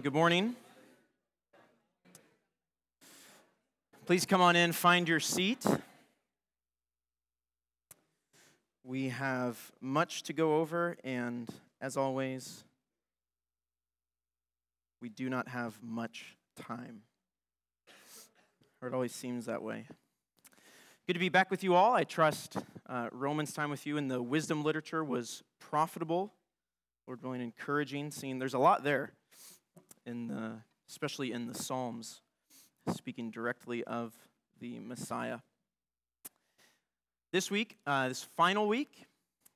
Good morning. Please come on in, find your seat. We have much to go over, and as always, we do not have much time. Or it always seems that way. Good to be back with you all. I trust uh, Romans' time with you in the wisdom literature was profitable, Lord willing, encouraging. Seeing there's a lot there in the, especially in the Psalms, speaking directly of the Messiah. This week, uh, this final week,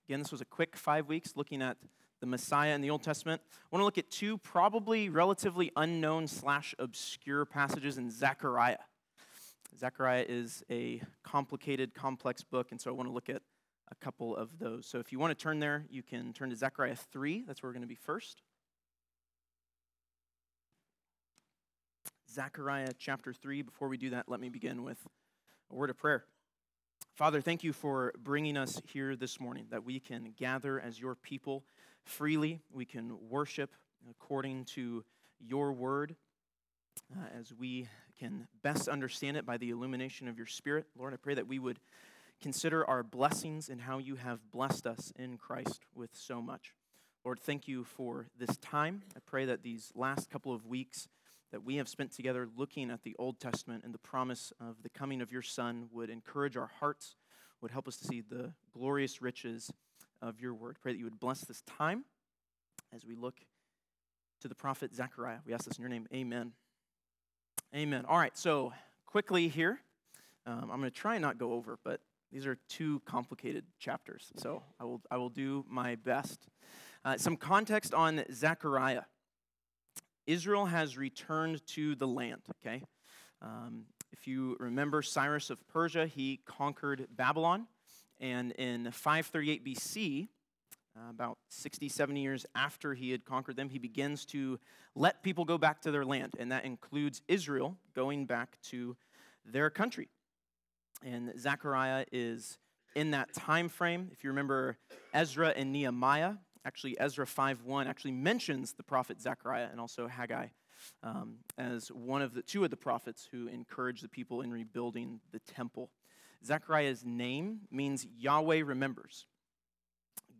again, this was a quick five weeks looking at the Messiah in the Old Testament. I want to look at two probably relatively unknown slash obscure passages in Zechariah. Zechariah is a complicated, complex book, and so I want to look at a couple of those. So if you want to turn there, you can turn to Zechariah 3. That's where we're going to be first. Zechariah chapter 3. Before we do that, let me begin with a word of prayer. Father, thank you for bringing us here this morning, that we can gather as your people freely. We can worship according to your word uh, as we can best understand it by the illumination of your Spirit. Lord, I pray that we would consider our blessings and how you have blessed us in Christ with so much. Lord, thank you for this time. I pray that these last couple of weeks, that we have spent together looking at the Old Testament and the promise of the coming of your Son would encourage our hearts, would help us to see the glorious riches of your word. Pray that you would bless this time as we look to the prophet Zechariah. We ask this in your name. Amen. Amen. All right, so quickly here, um, I'm going to try and not go over, but these are two complicated chapters, so I will, I will do my best. Uh, some context on Zechariah. Israel has returned to the land, okay? Um, if you remember Cyrus of Persia, he conquered Babylon. And in 538 BC, about 60, 70 years after he had conquered them, he begins to let people go back to their land. And that includes Israel going back to their country. And Zechariah is in that time frame. If you remember Ezra and Nehemiah, actually Ezra 5.1 actually mentions the prophet Zechariah and also Haggai um, as one of the two of the prophets who encouraged the people in rebuilding the temple. Zechariah's name means Yahweh remembers.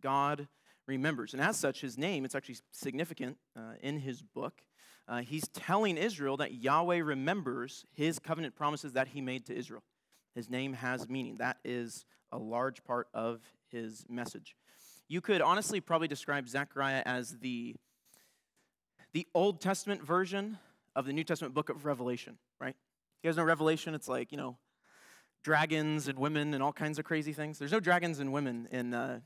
God remembers. And as such, his name, it's actually significant uh, in his book. Uh, he's telling Israel that Yahweh remembers his covenant promises that he made to Israel. His name has meaning. That is a large part of his message. You could honestly probably describe Zechariah as the, the Old Testament version of the New Testament book of Revelation, right? You guys know Revelation? It's like, you know, dragons and women and all kinds of crazy things. There's no dragons and women in uh,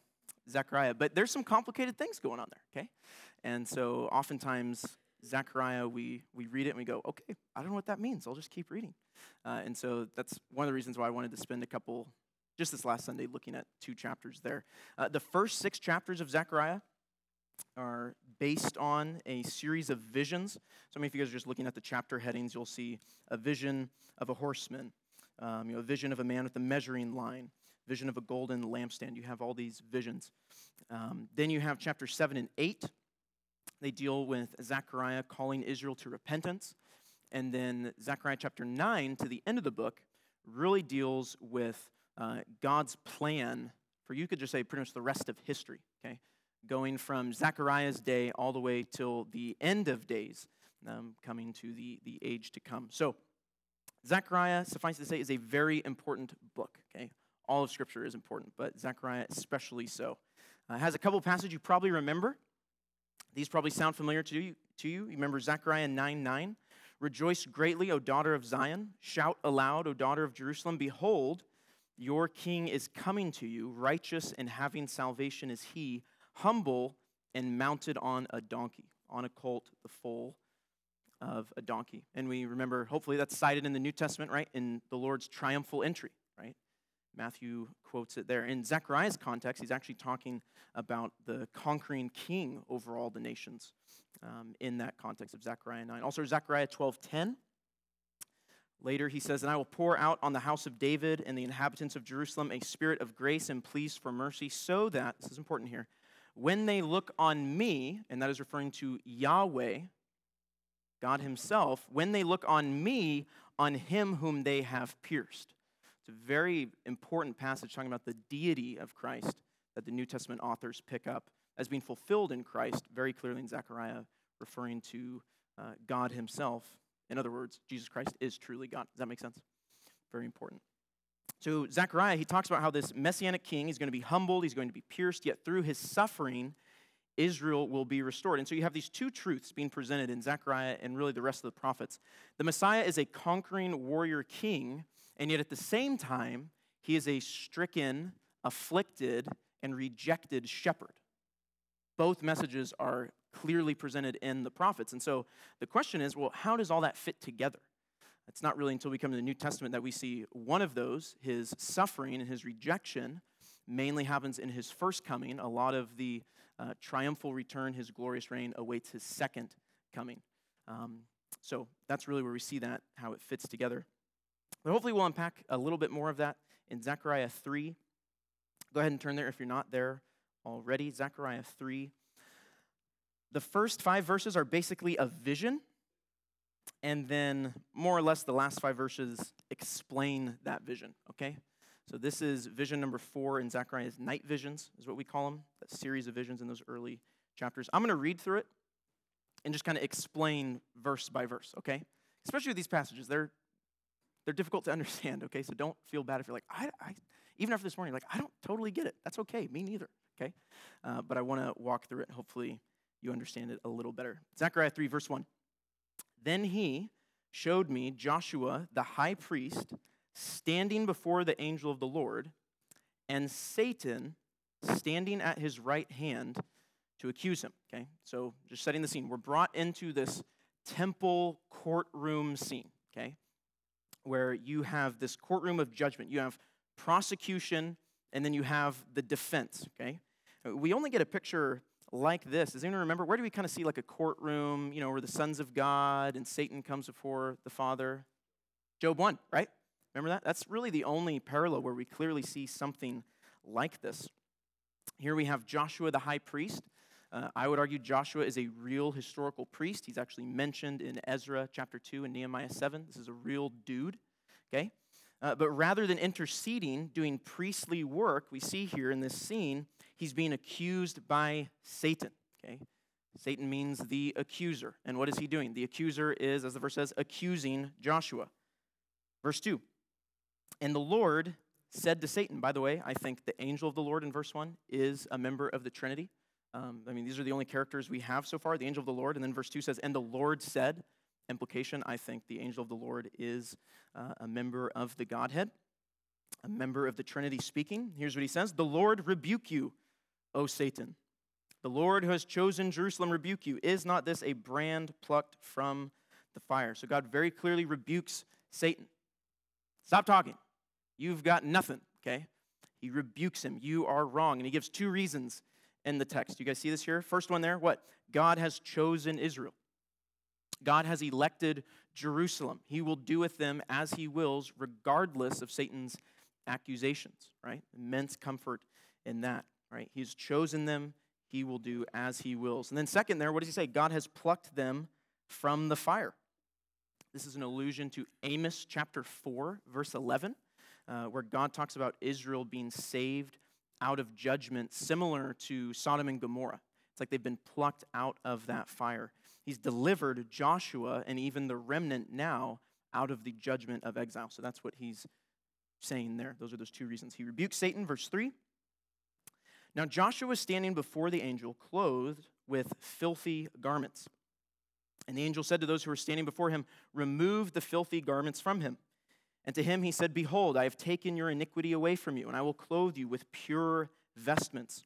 Zechariah, but there's some complicated things going on there, okay? And so oftentimes, Zechariah, we, we read it and we go, okay, I don't know what that means. I'll just keep reading. Uh, and so that's one of the reasons why I wanted to spend a couple just this last Sunday looking at two chapters there. Uh, the first six chapters of Zechariah are based on a series of visions. So, many of you guys are just looking at the chapter headings. You'll see a vision of a horseman, um, you know, a vision of a man with a measuring line, vision of a golden lampstand. You have all these visions. Um, then you have chapter 7 and 8. They deal with Zechariah calling Israel to repentance. And then Zechariah chapter 9 to the end of the book really deals with uh, God's plan for you could just say pretty much the rest of history, okay? Going from Zechariah's day all the way till the end of days, um, coming to the, the age to come. So, Zechariah, suffice to say, is a very important book, okay? All of Scripture is important, but Zechariah especially so. Uh, has a couple passages you probably remember. These probably sound familiar to you. To you. you remember Zechariah 9 9? Rejoice greatly, O daughter of Zion. Shout aloud, O daughter of Jerusalem. Behold, your king is coming to you, righteous and having salvation is he, humble and mounted on a donkey, on a colt, the foal of a donkey. And we remember, hopefully, that's cited in the New Testament, right? In the Lord's triumphal entry, right? Matthew quotes it there. In Zechariah's context, he's actually talking about the conquering king over all the nations um, in that context of Zechariah 9. Also, Zechariah 12 10 Later, he says, And I will pour out on the house of David and the inhabitants of Jerusalem a spirit of grace and pleas for mercy, so that, this is important here, when they look on me, and that is referring to Yahweh, God Himself, when they look on me, on Him whom they have pierced. It's a very important passage talking about the deity of Christ that the New Testament authors pick up as being fulfilled in Christ, very clearly in Zechariah, referring to uh, God Himself. In other words, Jesus Christ is truly God. Does that make sense? Very important. So, Zechariah, he talks about how this messianic king is going to be humbled, he's going to be pierced, yet through his suffering, Israel will be restored. And so you have these two truths being presented in Zechariah and really the rest of the prophets. The Messiah is a conquering warrior king, and yet at the same time, he is a stricken, afflicted, and rejected shepherd. Both messages are clearly presented in the prophets. And so the question is well, how does all that fit together? It's not really until we come to the New Testament that we see one of those, his suffering and his rejection, mainly happens in his first coming. A lot of the uh, triumphal return, his glorious reign, awaits his second coming. Um, so that's really where we see that, how it fits together. But hopefully, we'll unpack a little bit more of that in Zechariah 3. Go ahead and turn there if you're not there already. Zechariah 3. The first five verses are basically a vision and then more or less the last five verses explain that vision, okay? So this is vision number four in Zechariah's night visions, is what we call them, that series of visions in those early chapters. I'm going to read through it and just kind of explain verse by verse, okay? Especially with these passages, they're they're difficult to understand, okay? So don't feel bad if you're like, I, I even after this morning, like, I don't totally get it. That's okay, me neither, okay? Uh, but I want to walk through it. And hopefully, you understand it a little better. Zechariah 3, verse 1. Then he showed me Joshua, the high priest, standing before the angel of the Lord, and Satan standing at his right hand to accuse him. Okay, so just setting the scene. We're brought into this temple courtroom scene, okay, where you have this courtroom of judgment. You have prosecution, and then you have the defense, okay? We only get a picture like this. Does anyone remember? Where do we kind of see like a courtroom, you know, where the sons of God and Satan comes before the Father? Job 1, right? Remember that? That's really the only parallel where we clearly see something like this. Here we have Joshua the high priest. Uh, I would argue Joshua is a real historical priest. He's actually mentioned in Ezra chapter 2 and Nehemiah 7. This is a real dude, okay? Uh, but rather than interceding, doing priestly work, we see here in this scene, he's being accused by Satan. Okay? Satan means the accuser. And what is he doing? The accuser is, as the verse says, accusing Joshua. Verse 2 And the Lord said to Satan, by the way, I think the angel of the Lord in verse 1 is a member of the Trinity. Um, I mean, these are the only characters we have so far the angel of the Lord. And then verse 2 says, And the Lord said, implication, I think the angel of the Lord is uh, a member of the Godhead, a member of the Trinity speaking. Here's what he says The Lord rebuke you, O Satan. The Lord who has chosen Jerusalem rebuke you. Is not this a brand plucked from the fire? So God very clearly rebukes Satan. Stop talking. You've got nothing, okay? He rebukes him. You are wrong. And he gives two reasons in the text. You guys see this here? First one there, what? God has chosen Israel. God has elected Jerusalem. He will do with them as he wills, regardless of Satan's accusations, right? Immense comfort in that, right? He's chosen them. He will do as he wills. And then, second, there, what does he say? God has plucked them from the fire. This is an allusion to Amos chapter 4, verse 11, uh, where God talks about Israel being saved out of judgment, similar to Sodom and Gomorrah. It's like they've been plucked out of that fire. He's delivered Joshua and even the remnant now out of the judgment of exile. So that's what he's saying there. Those are those two reasons. He rebukes Satan, verse 3. Now Joshua was standing before the angel, clothed with filthy garments. And the angel said to those who were standing before him, Remove the filthy garments from him. And to him he said, Behold, I have taken your iniquity away from you, and I will clothe you with pure vestments.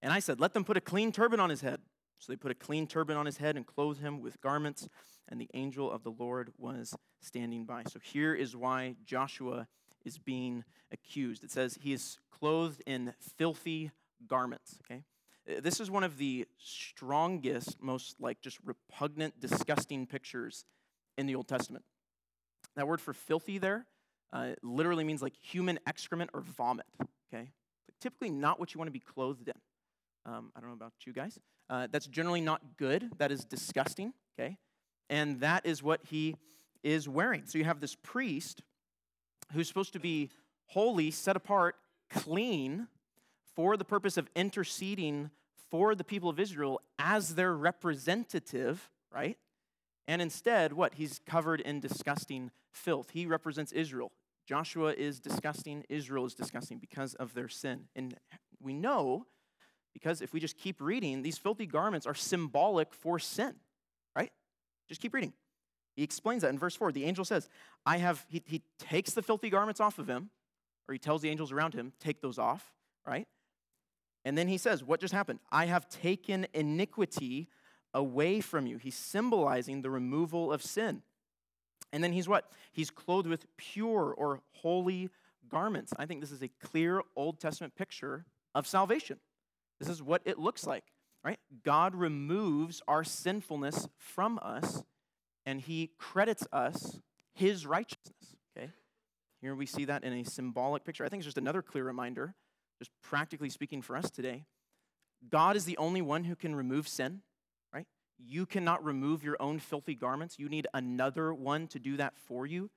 And I said, Let them put a clean turban on his head. So they put a clean turban on his head and clothed him with garments, and the angel of the Lord was standing by. So here is why Joshua is being accused. It says he is clothed in filthy garments, okay? This is one of the strongest, most like just repugnant, disgusting pictures in the Old Testament. That word for filthy there uh, literally means like human excrement or vomit, okay? Typically not what you want to be clothed in. Um, I don't know about you guys. Uh, that's generally not good. That is disgusting, okay? and that is what he is wearing. So you have this priest who's supposed to be holy, set apart, clean for the purpose of interceding for the people of Israel as their representative, right? And instead, what? He's covered in disgusting filth. He represents Israel. Joshua is disgusting, Israel is disgusting because of their sin. And we know, because if we just keep reading, these filthy garments are symbolic for sin, right? Just keep reading. He explains that in verse 4. The angel says, I have, he, he takes the filthy garments off of him, or he tells the angels around him, take those off, right? And then he says, What just happened? I have taken iniquity away from you. He's symbolizing the removal of sin. And then he's what? He's clothed with pure or holy garments. I think this is a clear Old Testament picture of salvation. This is what it looks like, right? God removes our sinfulness from us and he credits us his righteousness, okay? Here we see that in a symbolic picture. I think it's just another clear reminder, just practically speaking for us today. God is the only one who can remove sin. Right? You cannot remove your own filthy garments. You need another one to do that for you,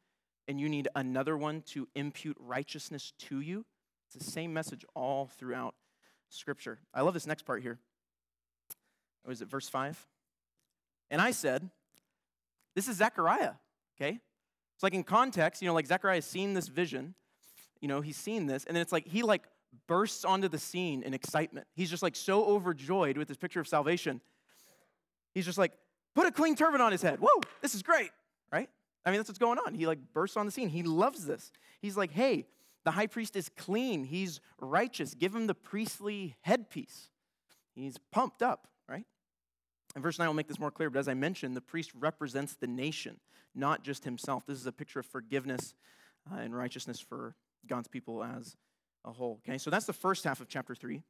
and you need another one to impute righteousness to you. It's the same message all throughout Scripture. I love this next part here. Was it verse 5? And I said, This is Zechariah, okay? It's like in context, you know, like Zechariah has seen this vision, you know, he's seen this, and then it's like he like bursts onto the scene in excitement. He's just like so overjoyed with this picture of salvation He's just like, put a clean turban on his head. Whoa, this is great, right? I mean, that's what's going on. He like bursts on the scene. He loves this. He's like, hey, the high priest is clean. He's righteous. Give him the priestly headpiece. He's pumped up, right? And verse 9 will make this more clear, but as I mentioned, the priest represents the nation, not just himself. This is a picture of forgiveness uh, and righteousness for God's people as a whole. Okay, so that's the first half of chapter 3,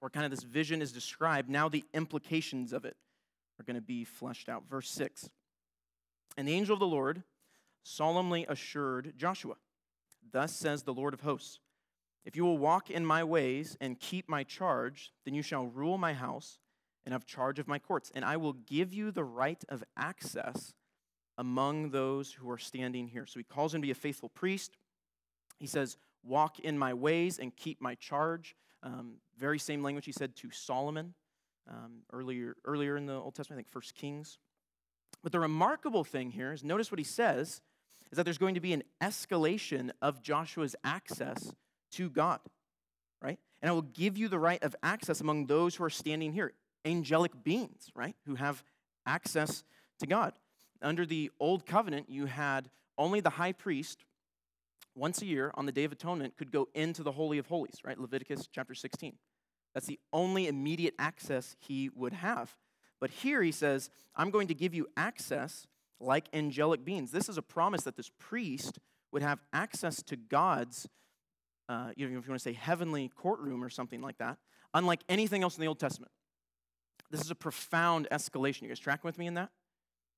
where kind of this vision is described. Now, the implications of it are going to be fleshed out. Verse 6 And the angel of the Lord solemnly assured Joshua, Thus says the Lord of hosts, If you will walk in my ways and keep my charge, then you shall rule my house and have charge of my courts, and I will give you the right of access among those who are standing here. So he calls him to be a faithful priest. He says, Walk in my ways and keep my charge. Um, very same language he said to Solomon um, earlier, earlier in the Old Testament, I think First Kings. But the remarkable thing here is notice what he says is that there's going to be an escalation of Joshua's access to God, right? And I will give you the right of access among those who are standing here, angelic beings, right? Who have access to God. Under the Old Covenant, you had only the high priest once a year on the Day of Atonement could go into the Holy of Holies, right? Leviticus chapter 16. That's the only immediate access he would have. But here he says, I'm going to give you access like angelic beings. This is a promise that this priest would have access to God's, uh, you know, if you want to say heavenly courtroom or something like that, unlike anything else in the Old Testament. This is a profound escalation. You guys tracking with me in that?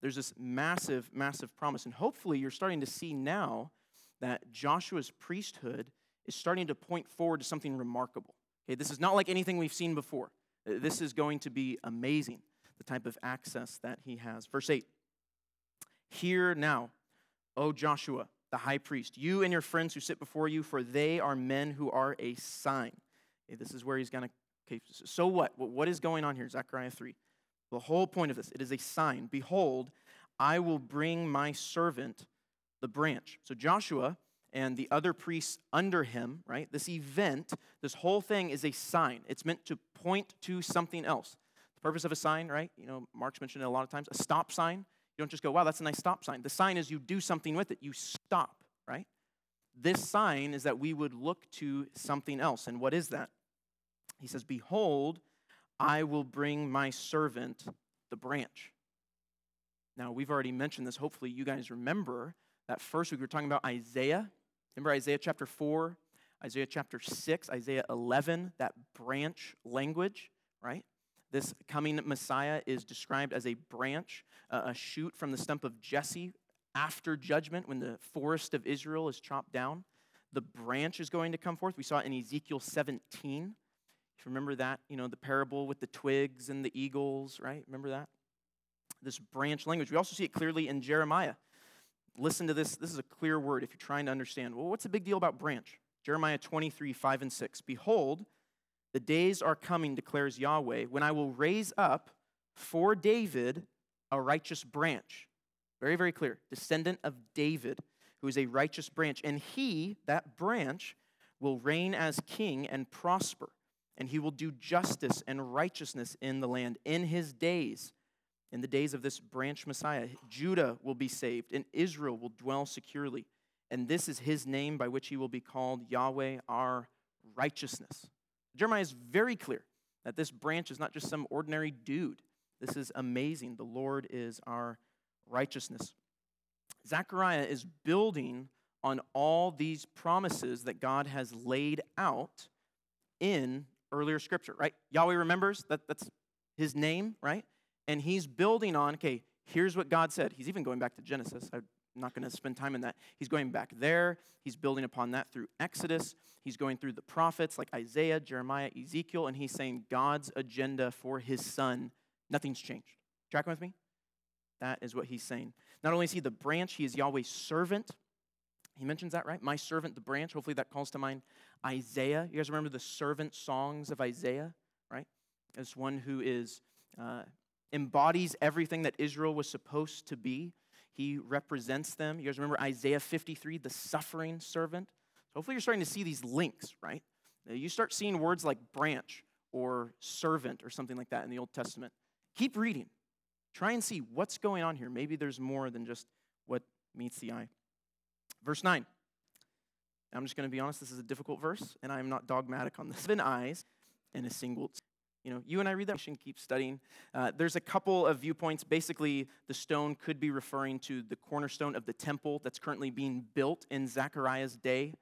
There's this massive, massive promise. And hopefully you're starting to see now that Joshua's priesthood is starting to point forward to something remarkable. Okay, this is not like anything we've seen before. Uh, this is going to be amazing, the type of access that he has. Verse 8 Hear now, O Joshua, the high priest, you and your friends who sit before you, for they are men who are a sign. Okay, this is where he's going to. Okay, so what? What is going on here? Zechariah 3. The whole point of this it is a sign. Behold, I will bring my servant the branch. So Joshua and the other priests under him, right? This event, this whole thing is a sign. It's meant to point to something else. The purpose of a sign, right? You know, Mark's mentioned it a lot of times. A stop sign. You don't just go, wow, that's a nice stop sign. The sign is you do something with it, you stop, right? This sign is that we would look to something else. And what is that? He says, Behold, I will bring my servant the branch. Now, we've already mentioned this. Hopefully, you guys remember that first week we were talking about Isaiah Remember Isaiah chapter 4, Isaiah chapter 6, Isaiah 11, that branch language, right? This coming Messiah is described as a branch, a shoot from the stump of Jesse after judgment when the forest of Israel is chopped down. The branch is going to come forth. We saw in Ezekiel 17. If you remember that, you know, the parable with the twigs and the eagles, right? Remember that? this branch language. We also see it clearly in Jeremiah. Listen to this. This is a clear word if you're trying to understand. Well, what's the big deal about branch? Jeremiah 23, 5 and 6. Behold, the days are coming, declares Yahweh, when I will raise up for David a righteous branch. Very, very clear. Descendant of David, who is a righteous branch. And he, that branch, will reign as king and prosper. And he will do justice and righteousness in the land. In his days, in the days of this branch Messiah, Judah will be saved, and Israel will dwell securely. And this is his name by which he will be called Yahweh, our righteousness. Jeremiah is very clear that this branch is not just some ordinary dude. This is amazing. The Lord is our righteousness. Zechariah is building on all these promises that God has laid out in earlier scripture, right? Yahweh remembers that that's his name, right? And he's building on, okay, here's what God said. He's even going back to Genesis. I'm not going to spend time in that. He's going back there. He's building upon that through Exodus. He's going through the prophets like Isaiah, Jeremiah, Ezekiel, and he's saying God's agenda for his son, nothing's changed. Tracking with me? That is what he's saying. Not only is he the branch, he is Yahweh's servant. He mentions that, right? My servant, the branch. Hopefully that calls to mind Isaiah. You guys remember the servant songs of Isaiah, right? As one who is uh, embodies everything that Israel was supposed to be. He represents them. You guys remember Isaiah 53, the suffering servant? So Hopefully, you're starting to see these links, right? You start seeing words like branch or servant or something like that in the Old Testament. Keep reading. Try and see what's going on here. Maybe there's more than just what meets the eye. Verse 9. I'm just going to be honest, this is a difficult verse, and I am not dogmatic on this. Seven eyes and a single you know, you and I read that, should keep studying. Uh, there's a couple of viewpoints. Basically, the stone could be referring to the cornerstone of the temple that's currently being built in Zechariah's day.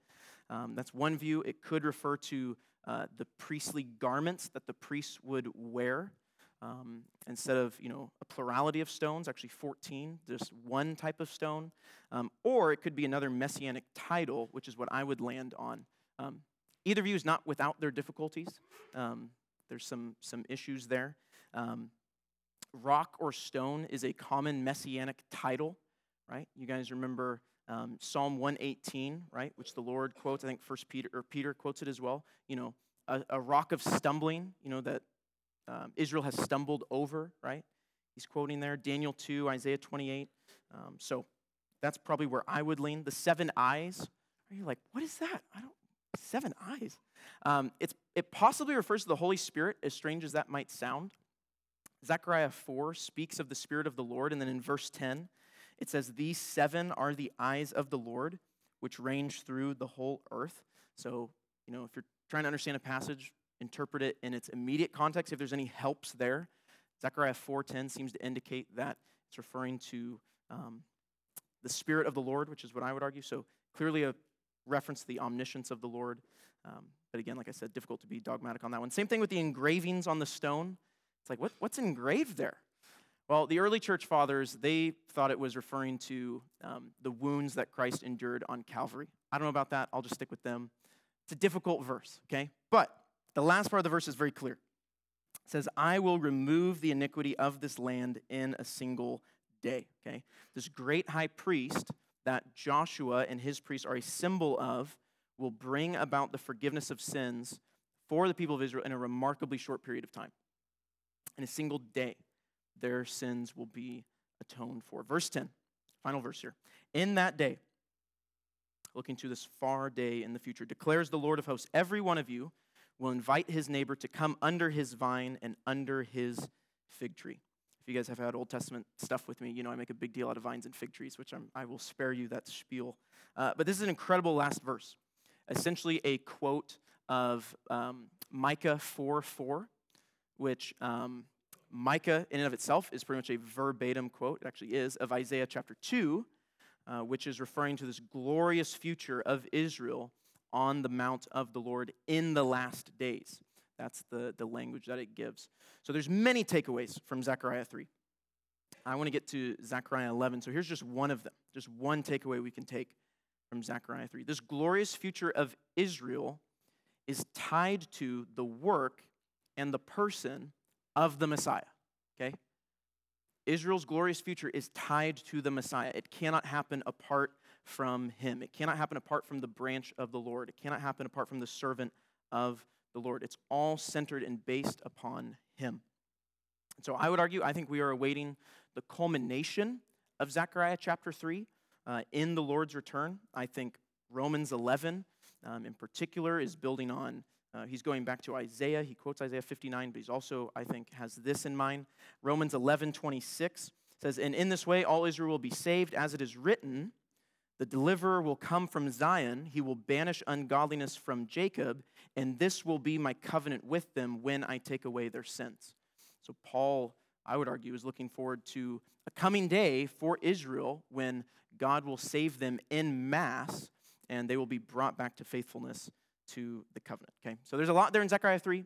Um, that's one view. It could refer to uh, the priestly garments that the priests would wear. Um, instead of you know a plurality of stones, actually 14, just one type of stone. Um, or it could be another messianic title, which is what I would land on. Um, either view is not without their difficulties. Um, there's some, some issues there. Um, rock or stone is a common messianic title, right? You guys remember um, Psalm 118, right, which the Lord quotes. I think First Peter or Peter quotes it as well. You know, a, a rock of stumbling. You know that um, Israel has stumbled over, right? He's quoting there. Daniel 2, Isaiah 28. Um, so that's probably where I would lean. The seven eyes. Are you like, what is that? I don't. Seven eyes. Um, it's, it possibly refers to the Holy Spirit, as strange as that might sound. Zechariah 4 speaks of the Spirit of the Lord, and then in verse 10, it says, These seven are the eyes of the Lord, which range through the whole earth. So, you know, if you're trying to understand a passage, interpret it in its immediate context. If there's any helps there, Zechariah 4:10 seems to indicate that it's referring to um, the Spirit of the Lord, which is what I would argue. So clearly a reference to the omniscience of the Lord. Um, but again, like I said, difficult to be dogmatic on that one. Same thing with the engravings on the stone. It's like, what, what's engraved there? Well, the early church fathers, they thought it was referring to um, the wounds that Christ endured on Calvary. I don't know about that. I'll just stick with them. It's a difficult verse, okay? But the last part of the verse is very clear. It says, I will remove the iniquity of this land in a single day, okay? This great high priest that Joshua and his priests are a symbol of will bring about the forgiveness of sins for the people of Israel in a remarkably short period of time. In a single day, their sins will be atoned for. Verse 10, final verse here. In that day, looking to this far day in the future, declares the Lord of hosts, every one of you will invite his neighbor to come under his vine and under his fig tree. If you guys have had Old Testament stuff with me, you know I make a big deal out of vines and fig trees, which I'm, i will spare you that spiel. Uh, but this is an incredible last verse essentially a quote of um, Micah 4 4, which um, Micah, in and of itself, is pretty much a verbatim quote, it actually is, of Isaiah chapter 2, uh, which is referring to this glorious future of Israel on the mount of the Lord in the last days. That's the, the language that it gives. So there's many takeaways from Zechariah 3. I want to get to Zechariah 11. So here's just one of them, just one takeaway we can take from Zechariah 3. This glorious future of Israel is tied to the work and the person of the Messiah. Okay? Israel's glorious future is tied to the Messiah. It cannot happen apart from him. It cannot happen apart from the branch of the Lord. It cannot happen apart from the servant of the Lord. It's all centered and based upon him. And So I would argue, I think we are awaiting the culmination of Zechariah chapter 3 uh, in the Lord's return. I think Romans 11 um, in particular is building on uh, he's going back to Isaiah. He quotes Isaiah 59, but he's also, I think, has this in mind. Romans 11, 26 says, And in this way all Israel will be saved, as it is written, the deliverer will come from Zion. He will banish ungodliness from Jacob, and this will be my covenant with them when I take away their sins. So, Paul, I would argue, is looking forward to a coming day for Israel when God will save them in mass and they will be brought back to faithfulness to the covenant. Okay, so there's a lot there in Zechariah 3.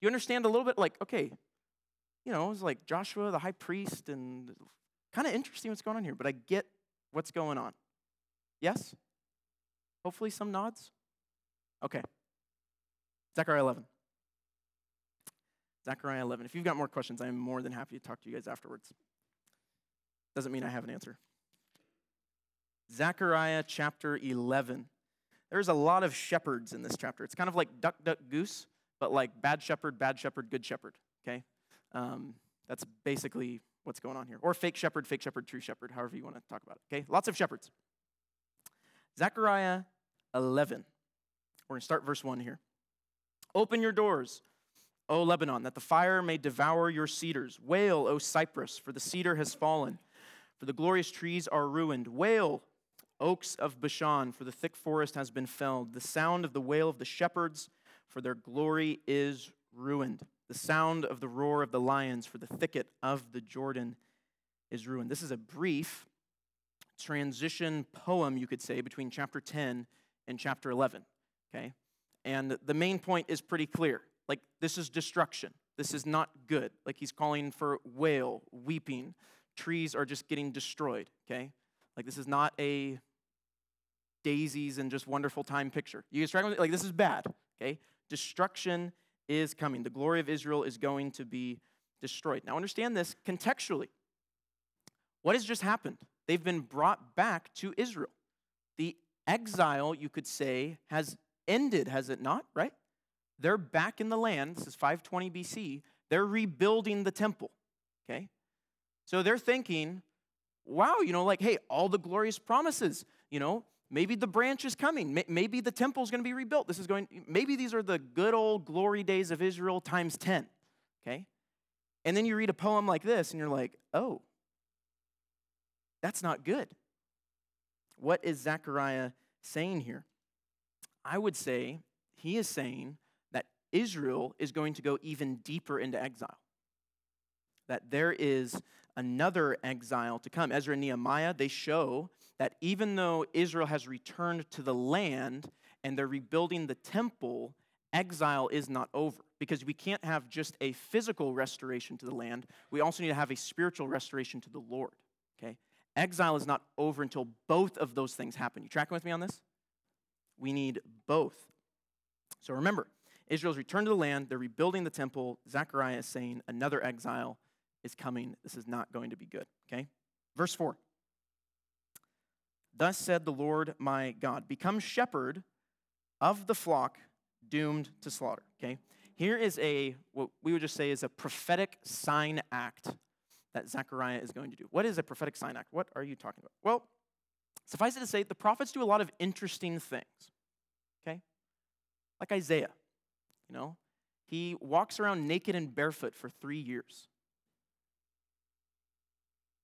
You understand a little bit like, okay, you know, it's like Joshua, the high priest, and kind of interesting what's going on here, but I get what's going on. Yes? Hopefully, some nods? Okay. Zechariah 11. Zechariah 11. If you've got more questions, I'm more than happy to talk to you guys afterwards. Doesn't mean I have an answer. Zechariah chapter 11 there's a lot of shepherds in this chapter. It's kind of like duck, duck, goose, but like bad shepherd, bad shepherd, good shepherd. Okay? Um, that's basically what's going on here. Or fake shepherd, fake shepherd, true shepherd, however you want to talk about it. Okay? Lots of shepherds. Zechariah 11. We're going to start verse 1 here. Open your doors, O Lebanon, that the fire may devour your cedars. Wail, O cypress, for the cedar has fallen, for the glorious trees are ruined. Wail, oaks of Bashan, for the thick forest has been felled. The sound of the wail of the shepherds, for their glory is ruined. The sound of the roar of the lions, for the thicket of the Jordan is ruined. This is a brief transition poem, you could say, between chapter 10 and chapter 11. Okay? And the main point is pretty clear. Like, this is destruction. This is not good. Like, he's calling for wail, weeping. Trees are just getting destroyed. Okay? Like, this is not a daisies and just wonderful time picture. You guys struggling? Like, this is bad, okay? Destruction is coming. The glory of Israel is going to be destroyed. Now, understand this contextually. What has just happened? They've been brought back to Israel. The exile, you could say, has ended, has it not, right? They're back in the land. This is 520 BC. They're rebuilding the temple, okay? So they're thinking, wow, you know, like, hey, all the glorious promises, you know, Maybe the branch is coming. Maybe the temple is going to be rebuilt. This is going maybe these are the good old glory days of Israel times 10. Okay? And then you read a poem like this and you're like, "Oh. That's not good." What is Zechariah saying here? I would say he is saying that Israel is going to go even deeper into exile. That there is another exile to come. Ezra and Nehemiah, they show that even though Israel has returned to the land and they're rebuilding the temple, exile is not over because we can't have just a physical restoration to the land. We also need to have a spiritual restoration to the Lord. Okay? Exile is not over until both of those things happen. You tracking with me on this? We need both. So remember, Israel's returned to the land, they're rebuilding the temple. Zechariah is saying another exile is coming. This is not going to be good. Okay? Verse 4. Thus said the Lord my God Become shepherd of the flock doomed to slaughter. Okay? Here is a, what we would just say is a prophetic sign act that Zechariah is going to do. What is a prophetic sign act? What are you talking about? Well, suffice it to say, the prophets do a lot of interesting things. Okay? Like Isaiah, you know, he walks around naked and barefoot for three years.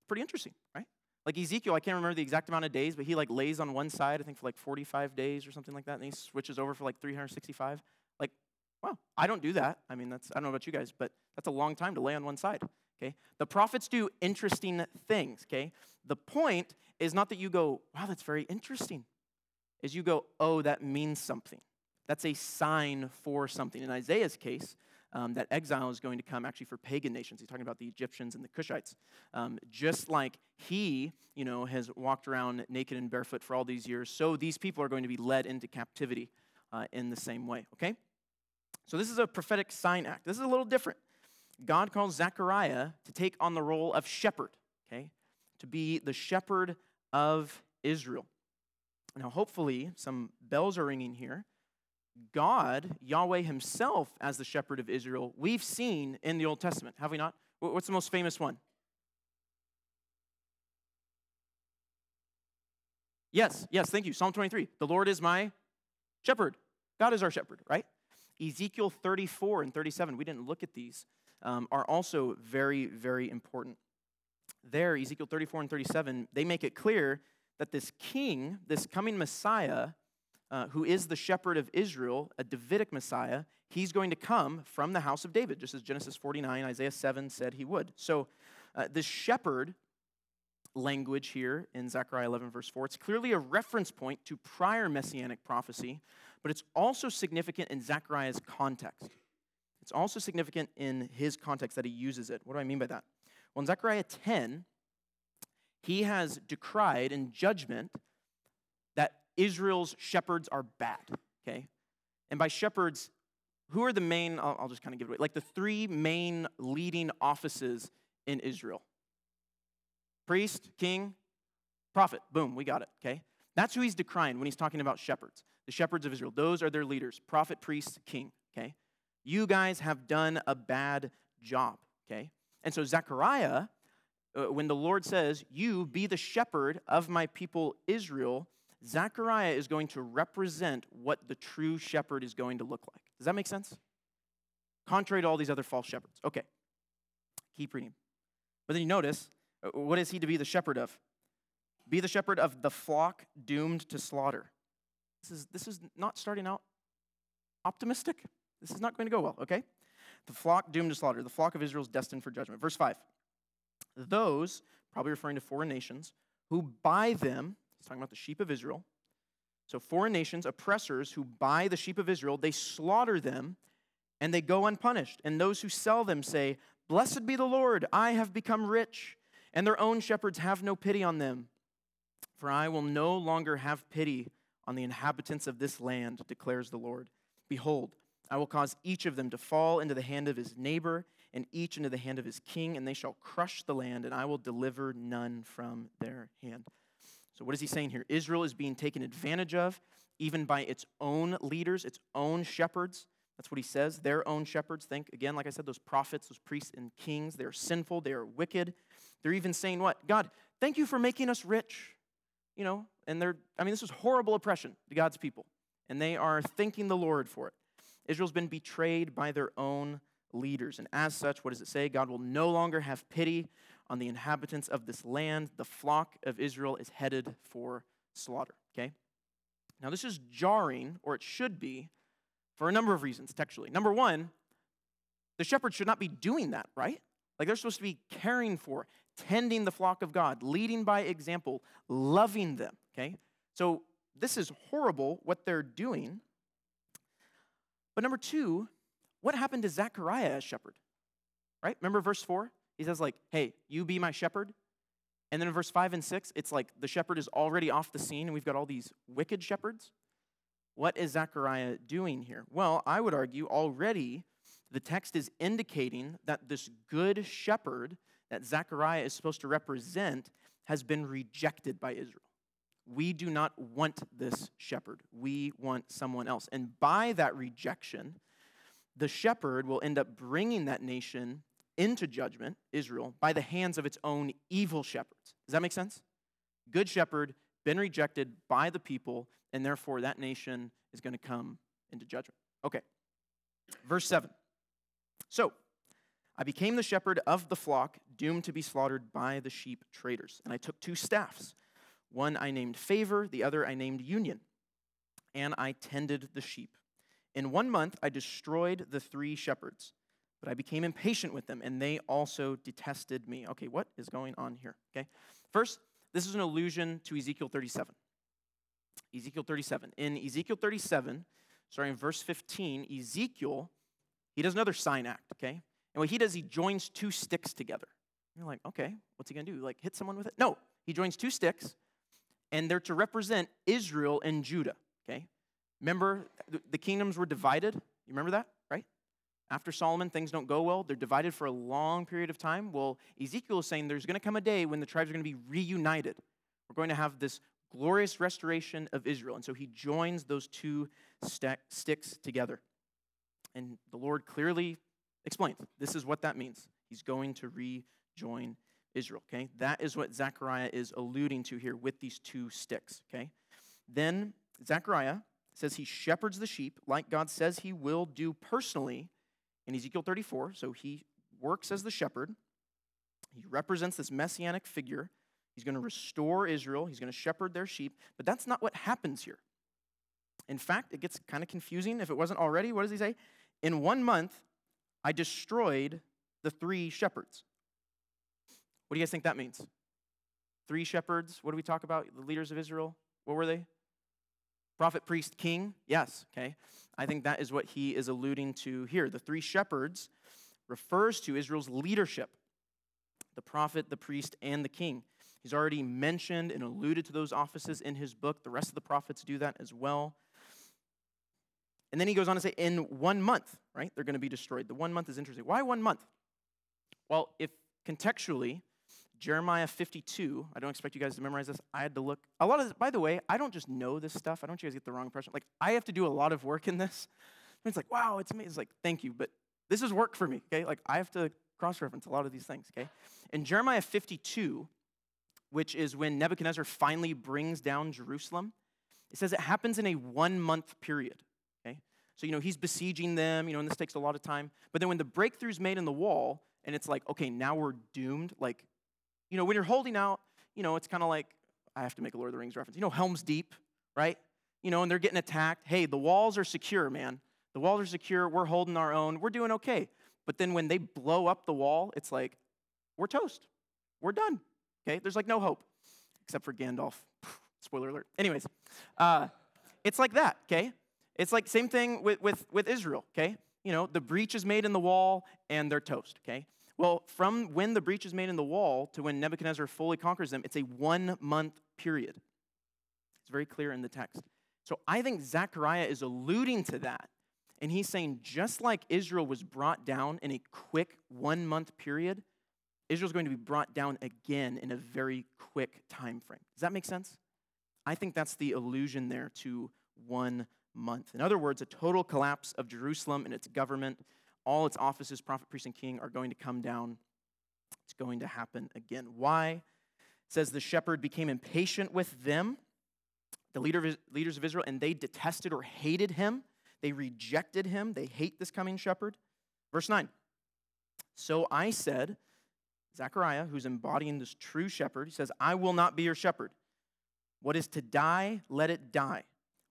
Pretty interesting, right? Like Ezekiel, I can't remember the exact amount of days, but he like lays on one side, I think for like 45 days or something like that, and he switches over for like 365. Like, wow, I don't do that. I mean, that's I don't know about you guys, but that's a long time to lay on one side. Okay? The prophets do interesting things, okay? The point is not that you go, wow, that's very interesting. Is you go, oh, that means something. That's a sign for something. In Isaiah's case, um, that exile is going to come actually for pagan nations. He's talking about the Egyptians and the Cushites. Um, just like he, you know, has walked around naked and barefoot for all these years, so these people are going to be led into captivity uh, in the same way, okay? So this is a prophetic sign act. This is a little different. God calls Zechariah to take on the role of shepherd, okay? To be the shepherd of Israel. Now, hopefully, some bells are ringing here. God, Yahweh Himself, as the shepherd of Israel, we've seen in the Old Testament, have we not? What's the most famous one? Yes, yes, thank you. Psalm 23. The Lord is my shepherd. God is our shepherd, right? Ezekiel 34 and 37, we didn't look at these, um, are also very, very important. There, Ezekiel 34 and 37, they make it clear that this king, this coming Messiah, uh, who is the shepherd of Israel, a Davidic Messiah, he's going to come from the house of David, just as Genesis 49, Isaiah 7 said he would. So, uh, this shepherd language here in Zechariah 11, verse 4, it's clearly a reference point to prior messianic prophecy, but it's also significant in Zechariah's context. It's also significant in his context that he uses it. What do I mean by that? Well, in Zechariah 10, he has decried in judgment Israel's shepherds are bad, okay? And by shepherds, who are the main, I'll, I'll just kind of give it away, like the three main leading offices in Israel priest, king, prophet. Boom, we got it, okay? That's who he's decrying when he's talking about shepherds, the shepherds of Israel. Those are their leaders prophet, priest, king, okay? You guys have done a bad job, okay? And so Zechariah uh, when the Lord says, You be the shepherd of my people Israel, Zechariah is going to represent what the true shepherd is going to look like. Does that make sense? Contrary to all these other false shepherds. Okay, keep reading. But then you notice, uh, what is he to be the shepherd of? Be the shepherd of the flock doomed to slaughter. This is, this is not starting out optimistic. This is not going to go well, okay? The flock doomed to slaughter. The flock of Israel is destined for judgment. Verse 5 those, probably referring to foreign nations, who buy them, he's talking about the sheep of Israel. So, foreign nations, oppressors who buy the sheep of Israel, they slaughter them and they go unpunished. And those who sell them say, Blessed be the Lord, I have become rich, and their own shepherds have no pity on them. For I will no longer have pity on the inhabitants of this land, declares the Lord. Behold, I will cause each of them to fall into the hand of his neighbor and each into the hand of his king, and they shall crush the land, and I will deliver none from their hand. So, what is he saying here? Israel is being taken advantage of, even by its own leaders, its own shepherds. That's what he says. Their own shepherds. Think, again, like I said, those prophets, those priests and kings, they are sinful, they are wicked. They're even saying, What? God, thank you for making us rich. You know, and they're, I mean, this is horrible oppression to God's people. And they are thanking the Lord for it. Israel's been betrayed by their own leaders. And as such, what does it say? God will no longer have pity on the inhabitants of this land. The flock of Israel is headed for slaughter. Okay? Now, this is jarring, or it should be, for a number of reasons textually. Number one, the shepherds should not be doing that, right? Like they're supposed to be caring for, tending the flock of God, leading by example, loving them, okay? So this is horrible what they're doing. But number two, what happened to Zechariah as shepherd? Right? Remember verse 4? He says, like, hey, you be my shepherd. And then in verse 5 and 6, it's like the shepherd is already off the scene and we've got all these wicked shepherds. What is Zechariah doing here? Well, I would argue already the text is indicating that this good shepherd that Zechariah is supposed to represent has been rejected by Israel. We do not want this shepherd. We want someone else. And by that rejection, the shepherd will end up bringing that nation into judgment, Israel, by the hands of its own evil shepherds. Does that make sense? Good shepherd, been rejected by the people, and therefore that nation is going to come into judgment. Okay. Verse 7. So, I became the shepherd of the flock, doomed to be slaughtered by the sheep traders. And I took two staffs. One I named Favor, the other I named Union. And I tended the sheep. In one month, I destroyed the three shepherds, but I became impatient with them, and they also detested me. Okay, what is going on here? Okay, first, this is an allusion to Ezekiel 37. Ezekiel 37. In Ezekiel 37, starting in verse 15, Ezekiel, he does another sign act, okay? And what he does, he joins two sticks together. You're like, okay, what's he gonna do? Like hit someone with it? No, he joins two sticks, and they're to represent Israel and Judah, okay? Remember, the kingdoms were divided. You remember that? After Solomon, things don't go well. They're divided for a long period of time. Well, Ezekiel is saying there's going to come a day when the tribes are going to be reunited. We're going to have this glorious restoration of Israel. And so he joins those two st- sticks together. And the Lord clearly explains this is what that means. He's going to rejoin Israel, okay? That is what Zechariah is alluding to here with these two sticks, okay? Then Zechariah says he shepherds the sheep like God says he will do personally in Ezekiel 34. So he works as the shepherd. He represents this messianic figure. He's going to restore Israel. He's going to shepherd their sheep. But that's not what happens here. In fact, it gets kind of confusing if it wasn't already. What does he say? In one month, I destroyed the three shepherds. What do you guys think that means? Three shepherds. What do we talk about? The leaders of Israel. What were they? Prophet, priest, king? Yes, okay. I think that is what he is alluding to here. The three shepherds refers to Israel's leadership the prophet, the priest, and the king. He's already mentioned and alluded to those offices in his book. The rest of the prophets do that as well. And then he goes on to say, in one month, right, they're going to be destroyed. The one month is interesting. Why one month? Well, if contextually, Jeremiah 52, I don't expect you guys to memorize this. I had to look. A lot of this, by the way, I don't just know this stuff. I don't want you guys get the wrong impression. Like, I have to do a lot of work in this. And It's like, wow, it's amazing. It's like, thank you. But this is work for me, okay? Like, I have to cross reference a lot of these things, okay? In Jeremiah 52, which is when Nebuchadnezzar finally brings down Jerusalem, it says it happens in a one month period, okay? So, you know, he's besieging them, you know, and this takes a lot of time. But then when the breakthrough's made in the wall, and it's like, okay, now we're doomed, like, you know, when you're holding out, you know, it's kind of like, I have to make a Lord of the Rings reference. You know, Helm's Deep, right? You know, and they're getting attacked. Hey, the walls are secure, man. The walls are secure. We're holding our own. We're doing okay. But then when they blow up the wall, it's like, we're toast. We're done. Okay? There's like no hope, except for Gandalf. Spoiler alert. Anyways, uh, it's like that, okay? It's like same thing with, with, with Israel, okay? You know, the breach is made in the wall and they're toast, okay? Well, from when the breach is made in the wall to when Nebuchadnezzar fully conquers them, it's a one month period. It's very clear in the text. So I think Zechariah is alluding to that. And he's saying, just like Israel was brought down in a quick one month period, Israel's going to be brought down again in a very quick time frame. Does that make sense? I think that's the allusion there to one month. In other words, a total collapse of Jerusalem and its government all its offices, prophet, priest, and king, are going to come down. It's going to happen again. Why? It says the shepherd became impatient with them, the leader of, leaders of Israel, and they detested or hated him. They rejected him. They hate this coming shepherd. Verse 9. So I said, Zechariah, who's embodying this true shepherd, he says, I will not be your shepherd. What is to die, let it die.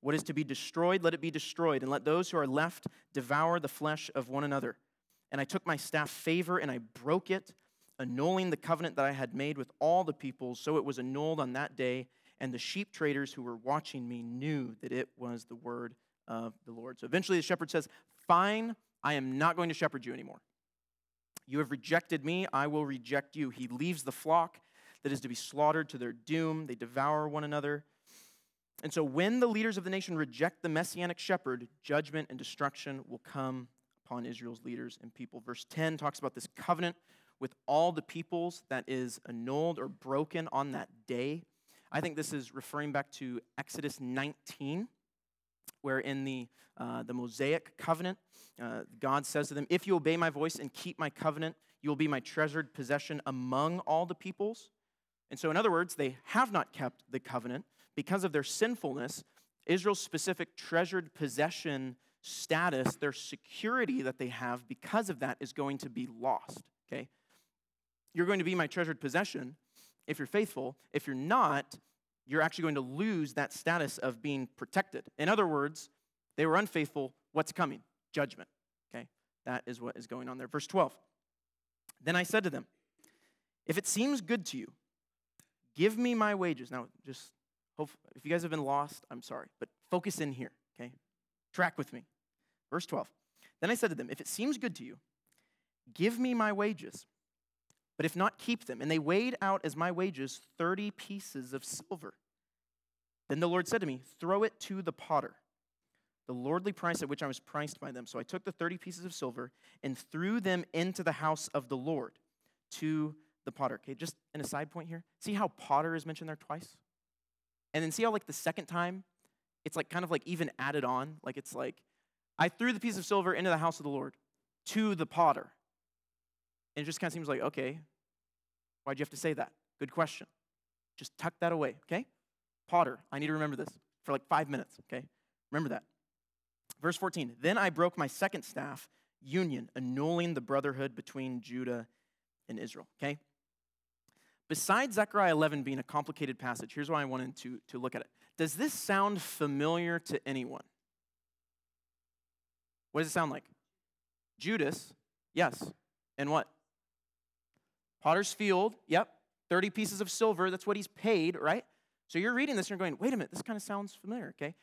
What is to be destroyed, let it be destroyed, and let those who are left devour the flesh of one another. And I took my staff favor and I broke it, annulling the covenant that I had made with all the peoples. So it was annulled on that day, and the sheep traders who were watching me knew that it was the word of the Lord. So eventually the shepherd says, Fine, I am not going to shepherd you anymore. You have rejected me, I will reject you. He leaves the flock that is to be slaughtered to their doom. They devour one another. And so, when the leaders of the nation reject the messianic shepherd, judgment and destruction will come upon Israel's leaders and people. Verse 10 talks about this covenant with all the peoples that is annulled or broken on that day. I think this is referring back to Exodus 19, where in the, uh, the Mosaic covenant, uh, God says to them, If you obey my voice and keep my covenant, you will be my treasured possession among all the peoples. And so, in other words, they have not kept the covenant because of their sinfulness, Israel's specific treasured possession status, their security that they have because of that is going to be lost. Okay? You're going to be my treasured possession if you're faithful. If you're not, you're actually going to lose that status of being protected. In other words, they were unfaithful. What's coming? Judgment. Okay? That is what is going on there. Verse 12. Then I said to them, If it seems good to you, give me my wages. Now, just Hope, if you guys have been lost, I'm sorry, but focus in here, okay? Track with me. Verse 12. Then I said to them, If it seems good to you, give me my wages, but if not, keep them. And they weighed out as my wages 30 pieces of silver. Then the Lord said to me, Throw it to the potter. the lordly price at which I was priced by them. So I took the 30 pieces of silver and threw them into the house of the Lord to the potter. Okay, just an aside point here. See how potter is mentioned there twice? And then see how, like, the second time, it's like kind of like even added on. Like, it's like, I threw the piece of silver into the house of the Lord to the potter. And it just kind of seems like, okay, why'd you have to say that? Good question. Just tuck that away, okay? Potter, I need to remember this for like five minutes, okay? Remember that. Verse 14 Then I broke my second staff, union, annulling the brotherhood between Judah and Israel, okay? Besides Zechariah 11 being a complicated passage, here's why I wanted to, to look at it. Does this sound familiar to anyone? What does it sound like? Judas, yes. And what? Potter's field, yep. 30 pieces of silver, that's what he's paid, right? So you're reading this and you're going, wait a minute, this kind of sounds familiar, okay?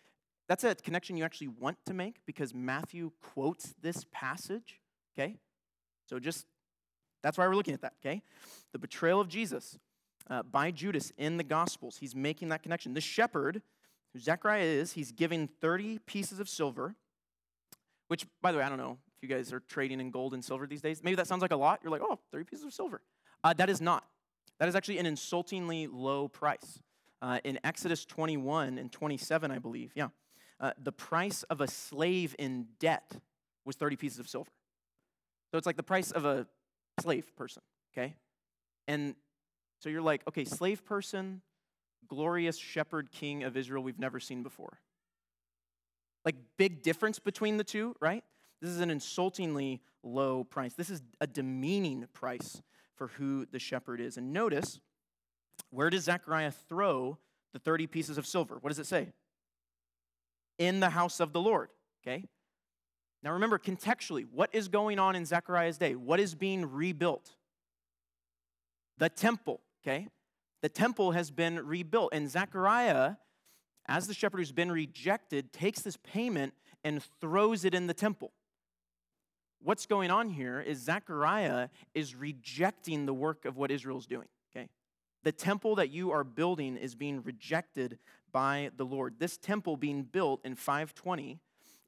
That's a connection you actually want to make because Matthew quotes this passage, okay? So just, that's why we're looking at that, okay? The betrayal of Jesus uh, by Judas in the Gospels, he's making that connection. The shepherd, who Zechariah is, he's giving 30 pieces of silver, which, by the way, I don't know if you guys are trading in gold and silver these days. Maybe that sounds like a lot. You're like, oh, 30 pieces of silver. Uh, that is not. That is actually an insultingly low price. Uh, in Exodus 21 and 27, I believe, yeah, uh, the price of a slave in debt was 30 pieces of silver. So it's like the price of a slave person, okay? And so you're like, okay, slave person, glorious shepherd king of Israel we've never seen before. Like, big difference between the two, right? This is an insultingly low price. This is a demeaning price for who the shepherd is. And notice, where does Zechariah throw the 30 pieces of silver? What does it say? In the house of the Lord, okay? Now remember, contextually, what is going on in Zechariah's day? What is being rebuilt? The temple, okay? The temple has been rebuilt. And Zechariah, as the shepherd who's been rejected, takes this payment and throws it in the temple what's going on here is Zechariah is rejecting the work of what Israel's doing, okay? The temple that you are building is being rejected by the Lord. This temple being built in 520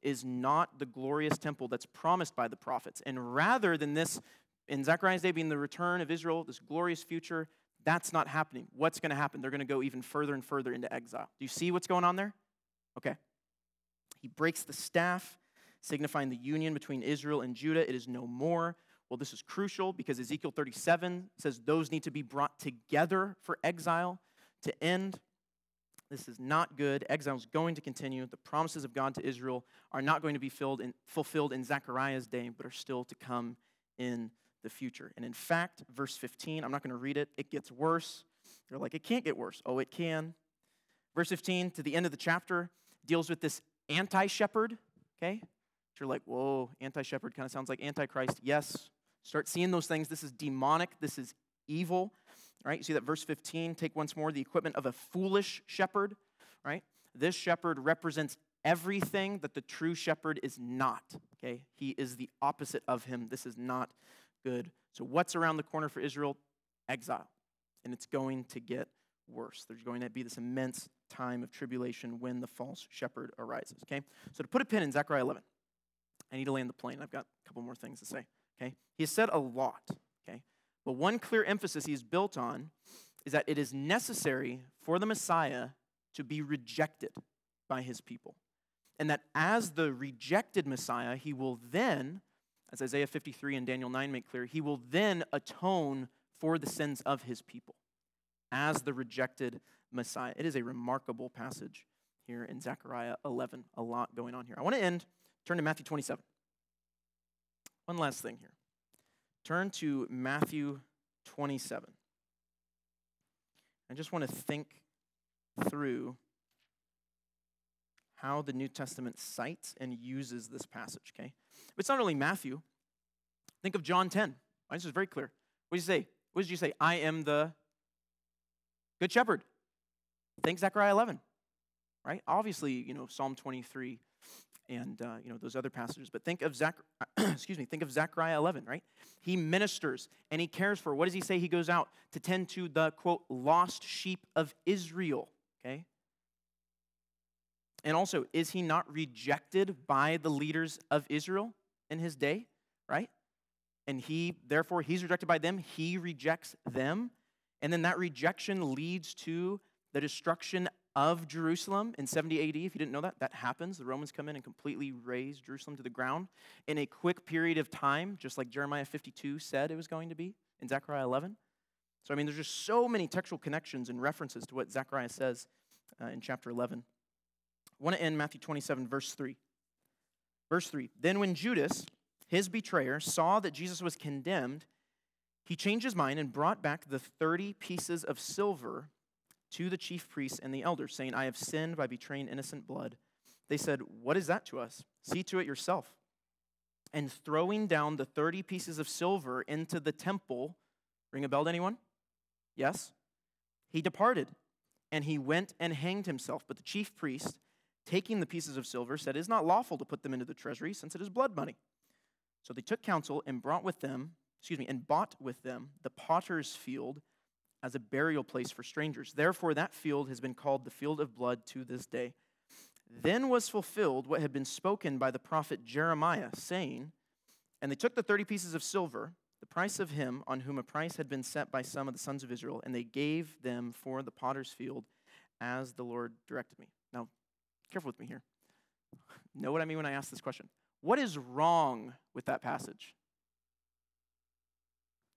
is not the glorious temple that's promised by the prophets. And rather than this, in Zechariah's day being the return of Israel, this glorious future, that's not happening. What's going to happen? They're going to go even further and further into exile. Do you see what's going on there? Okay. He breaks the staff signifying the union between Israel and Judah. It is no more. Well, this is crucial because Ezekiel 37 says those need to be brought together for exile to end. This is not good. Exile is going to continue. The promises of God to Israel are not going to be in, fulfilled in Zechariah's day, but are still to come in the future. And in fact, verse 15, I'm not going to read it, it gets worse. They're like, it can't get worse. Oh, it can. Verse 15 to the end of the chapter deals with this anti shepherd, okay? you're like, whoa, anti shepherd kind of sounds like antichrist. Yes, start seeing those things. This is demonic, this is evil, right? You see that verse 15, take once more the equipment of a foolish shepherd, right? This shepherd represents everything that the true shepherd is not, okay? He is the opposite of him. This is not good. So, what's around the corner for Israel? Exile. And it's going to get worse. There's going to be this immense time of tribulation when the false shepherd arises, okay? So, to put a pin in Zechariah 11, I need to land the plane. I've got a couple more things to say. Okay? He has said a lot. But one clear emphasis he's built on is that it is necessary for the Messiah to be rejected by his people. And that as the rejected Messiah, he will then, as Isaiah 53 and Daniel 9 make clear, he will then atone for the sins of his people as the rejected Messiah. It is a remarkable passage here in Zechariah 11. A lot going on here. I want to end Turn to Matthew 27. One last thing here. Turn to Matthew 27. I just want to think through how the New Testament cites and uses this passage, okay? But it's not only Matthew. Think of John 10. This is very clear. What did you say? What did you say? I am the good shepherd. Think Zechariah 11, right? Obviously, you know, Psalm 23 and uh, you know those other passages. But think of Zach, excuse me, think of Zechariah 11, right? He ministers and he cares for. What does he say? He goes out to tend to the quote lost sheep of Israel. Okay. And also, is he not rejected by the leaders of Israel in his day, right? And he, therefore, he's rejected by them, he rejects them. And then that rejection leads to the destruction of Jerusalem in 70 AD. If you didn't know that, that happens. The Romans come in and completely raze Jerusalem to the ground in a quick period of time, just like Jeremiah 52 said it was going to be in Zechariah 11. So, I mean, there's just so many textual connections and references to what Zechariah says uh, in chapter 11. I want to end Matthew 27, verse 3. Verse 3 Then when Judas, his betrayer, saw that Jesus was condemned, he changed his mind and brought back the 30 pieces of silver to the chief priests and the elders, saying, I have sinned by betraying innocent blood. They said, What is that to us? See to it yourself. And throwing down the 30 pieces of silver into the temple, ring a bell to anyone? Yes? He departed, and he went and hanged himself. But the chief priest, taking the pieces of silver, said, It is not lawful to put them into the treasury, since it is blood money. So they took counsel and brought with them, excuse me, and bought with them the potter's field as a burial place for strangers. Therefore, that field has been called the field of blood to this day. Then was fulfilled what had been spoken by the prophet Jeremiah, saying, And they took the thirty pieces of silver, the price of him on whom a price had been set by some of the sons of Israel, and they gave them for the potter's field as the Lord directed me. Now, careful with me here. Know what I mean when I ask this question? What is wrong with that passage?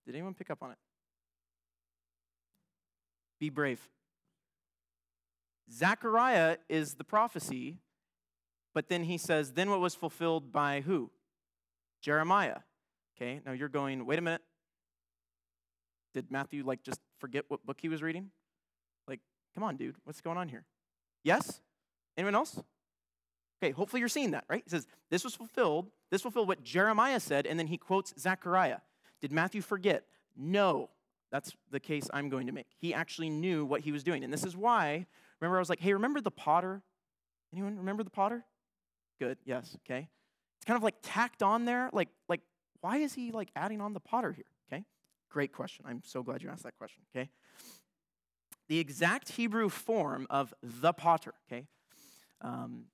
Did anyone pick up on it? Be brave. Zechariah is the prophecy, but then he says, then what was fulfilled by who? Jeremiah. Okay, now you're going, wait a minute. Did Matthew like just forget what book he was reading? Like, come on, dude, what's going on here? Yes? Anyone else? Okay, hopefully you're seeing that, right? He says, this was fulfilled, this fulfilled what Jeremiah said, and then he quotes Zechariah. Did Matthew forget? No. That's the case I'm going to make. He actually knew what he was doing. And this is why, remember, I was like, hey, remember the potter? Anyone remember the potter? Good, yes, okay. It's kind of like tacked on there. Like, like, why is he like adding on the potter here? Okay. Great question. I'm so glad you asked that question. Okay. The exact Hebrew form of the potter, okay? Um,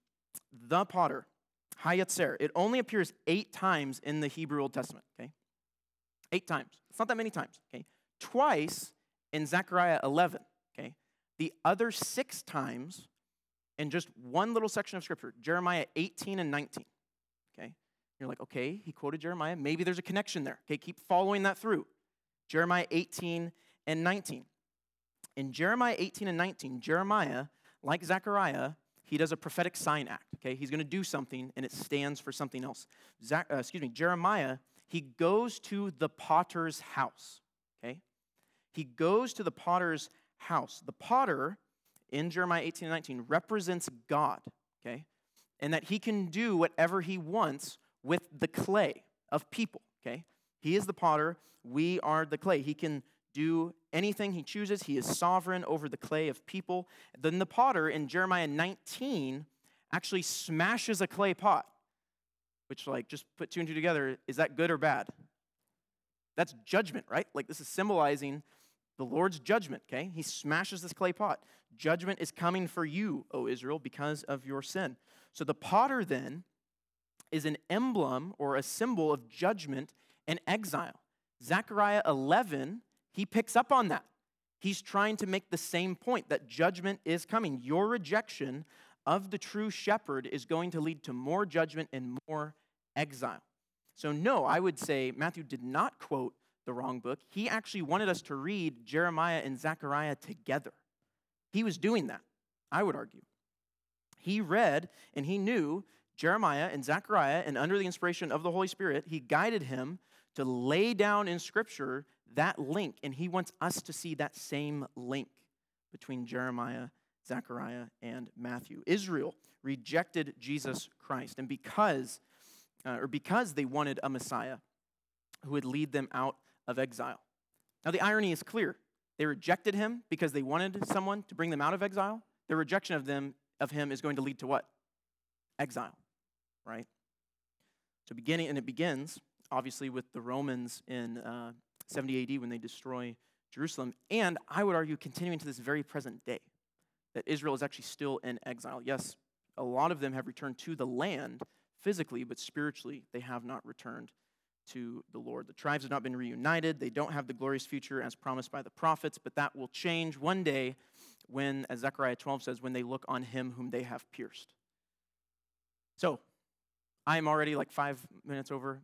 the potter, Hayatzer, it only appears eight times in the Hebrew Old Testament, okay? Eight times. It's not that many times, okay? Twice in Zechariah 11, okay? The other six times in just one little section of scripture, Jeremiah 18 and 19, okay? You're like, okay, he quoted Jeremiah. Maybe there's a connection there, okay? Keep following that through. Jeremiah 18 and 19. In Jeremiah 18 and 19, Jeremiah, like Zechariah, he does a prophetic sign act, okay? He's going to do something and it stands for something else. Zach, uh, excuse me, Jeremiah, he goes to the potter's house, okay? He goes to the potter's house. The potter in Jeremiah 18 and 19 represents God, okay? And that he can do whatever he wants with the clay of people, okay? He is the potter, we are the clay. He can do anything he chooses. He is sovereign over the clay of people. Then the potter in Jeremiah 19 actually smashes a clay pot, which, like, just put two and two together. Is that good or bad? That's judgment, right? Like, this is symbolizing the Lord's judgment, okay? He smashes this clay pot. Judgment is coming for you, O Israel, because of your sin. So the potter then is an emblem or a symbol of judgment and exile. Zechariah 11, he picks up on that. He's trying to make the same point that judgment is coming. Your rejection of the true shepherd is going to lead to more judgment and more exile. So, no, I would say Matthew did not quote the wrong book. He actually wanted us to read Jeremiah and Zechariah together. He was doing that, I would argue. He read and he knew Jeremiah and Zechariah, and under the inspiration of the Holy Spirit, he guided him to lay down in Scripture that link, and he wants us to see that same link between Jeremiah, Zechariah, and Matthew. Israel rejected Jesus Christ, and because, uh, or because they wanted a Messiah who would lead them out of exile. Now, the irony is clear. They rejected him because they wanted someone to bring them out of exile. Their rejection of them of him is going to lead to what? Exile, right? So beginning, and it begins obviously with the Romans in uh, 70 AD when they destroy Jerusalem, and I would argue continuing to this very present day that Israel is actually still in exile. Yes, a lot of them have returned to the land physically, but spiritually, they have not returned to the Lord. The tribes have not been reunited. They don't have the glorious future as promised by the prophets, but that will change one day when, as Zechariah 12 says, when they look on him whom they have pierced. So, I'm already like five minutes over.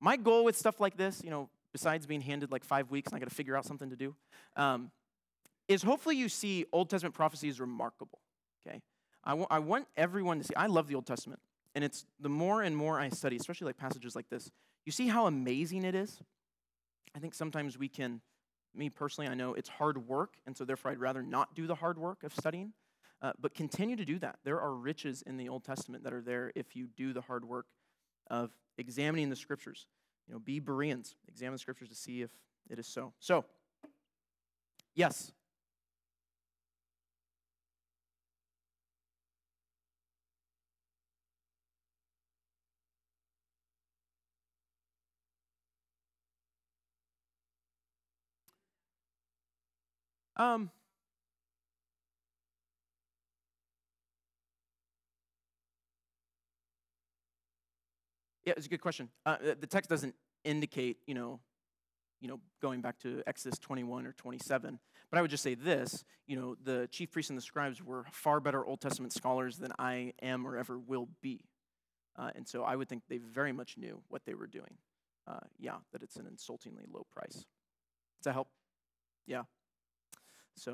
My goal with stuff like this, you know, besides being handed like five weeks and I got to figure out something to do, um, is hopefully you see Old Testament prophecy is remarkable. Okay, I, w- I want everyone to see. I love the Old Testament, and it's the more and more I study, especially like passages like this, you see how amazing it is. I think sometimes we can, me personally, I know it's hard work, and so therefore I'd rather not do the hard work of studying. Uh, but continue to do that. There are riches in the Old Testament that are there if you do the hard work of examining the scriptures. You know, be Bereans, examine the scriptures to see if it is so. So, yes, Um, yeah, it's a good question. Uh, the text doesn't indicate, you know, you know, going back to Exodus 21 or 27. But I would just say this, you know, the chief priests and the scribes were far better Old Testament scholars than I am or ever will be. Uh, and so I would think they very much knew what they were doing. Uh, yeah, that it's an insultingly low price. Does that help? Yeah.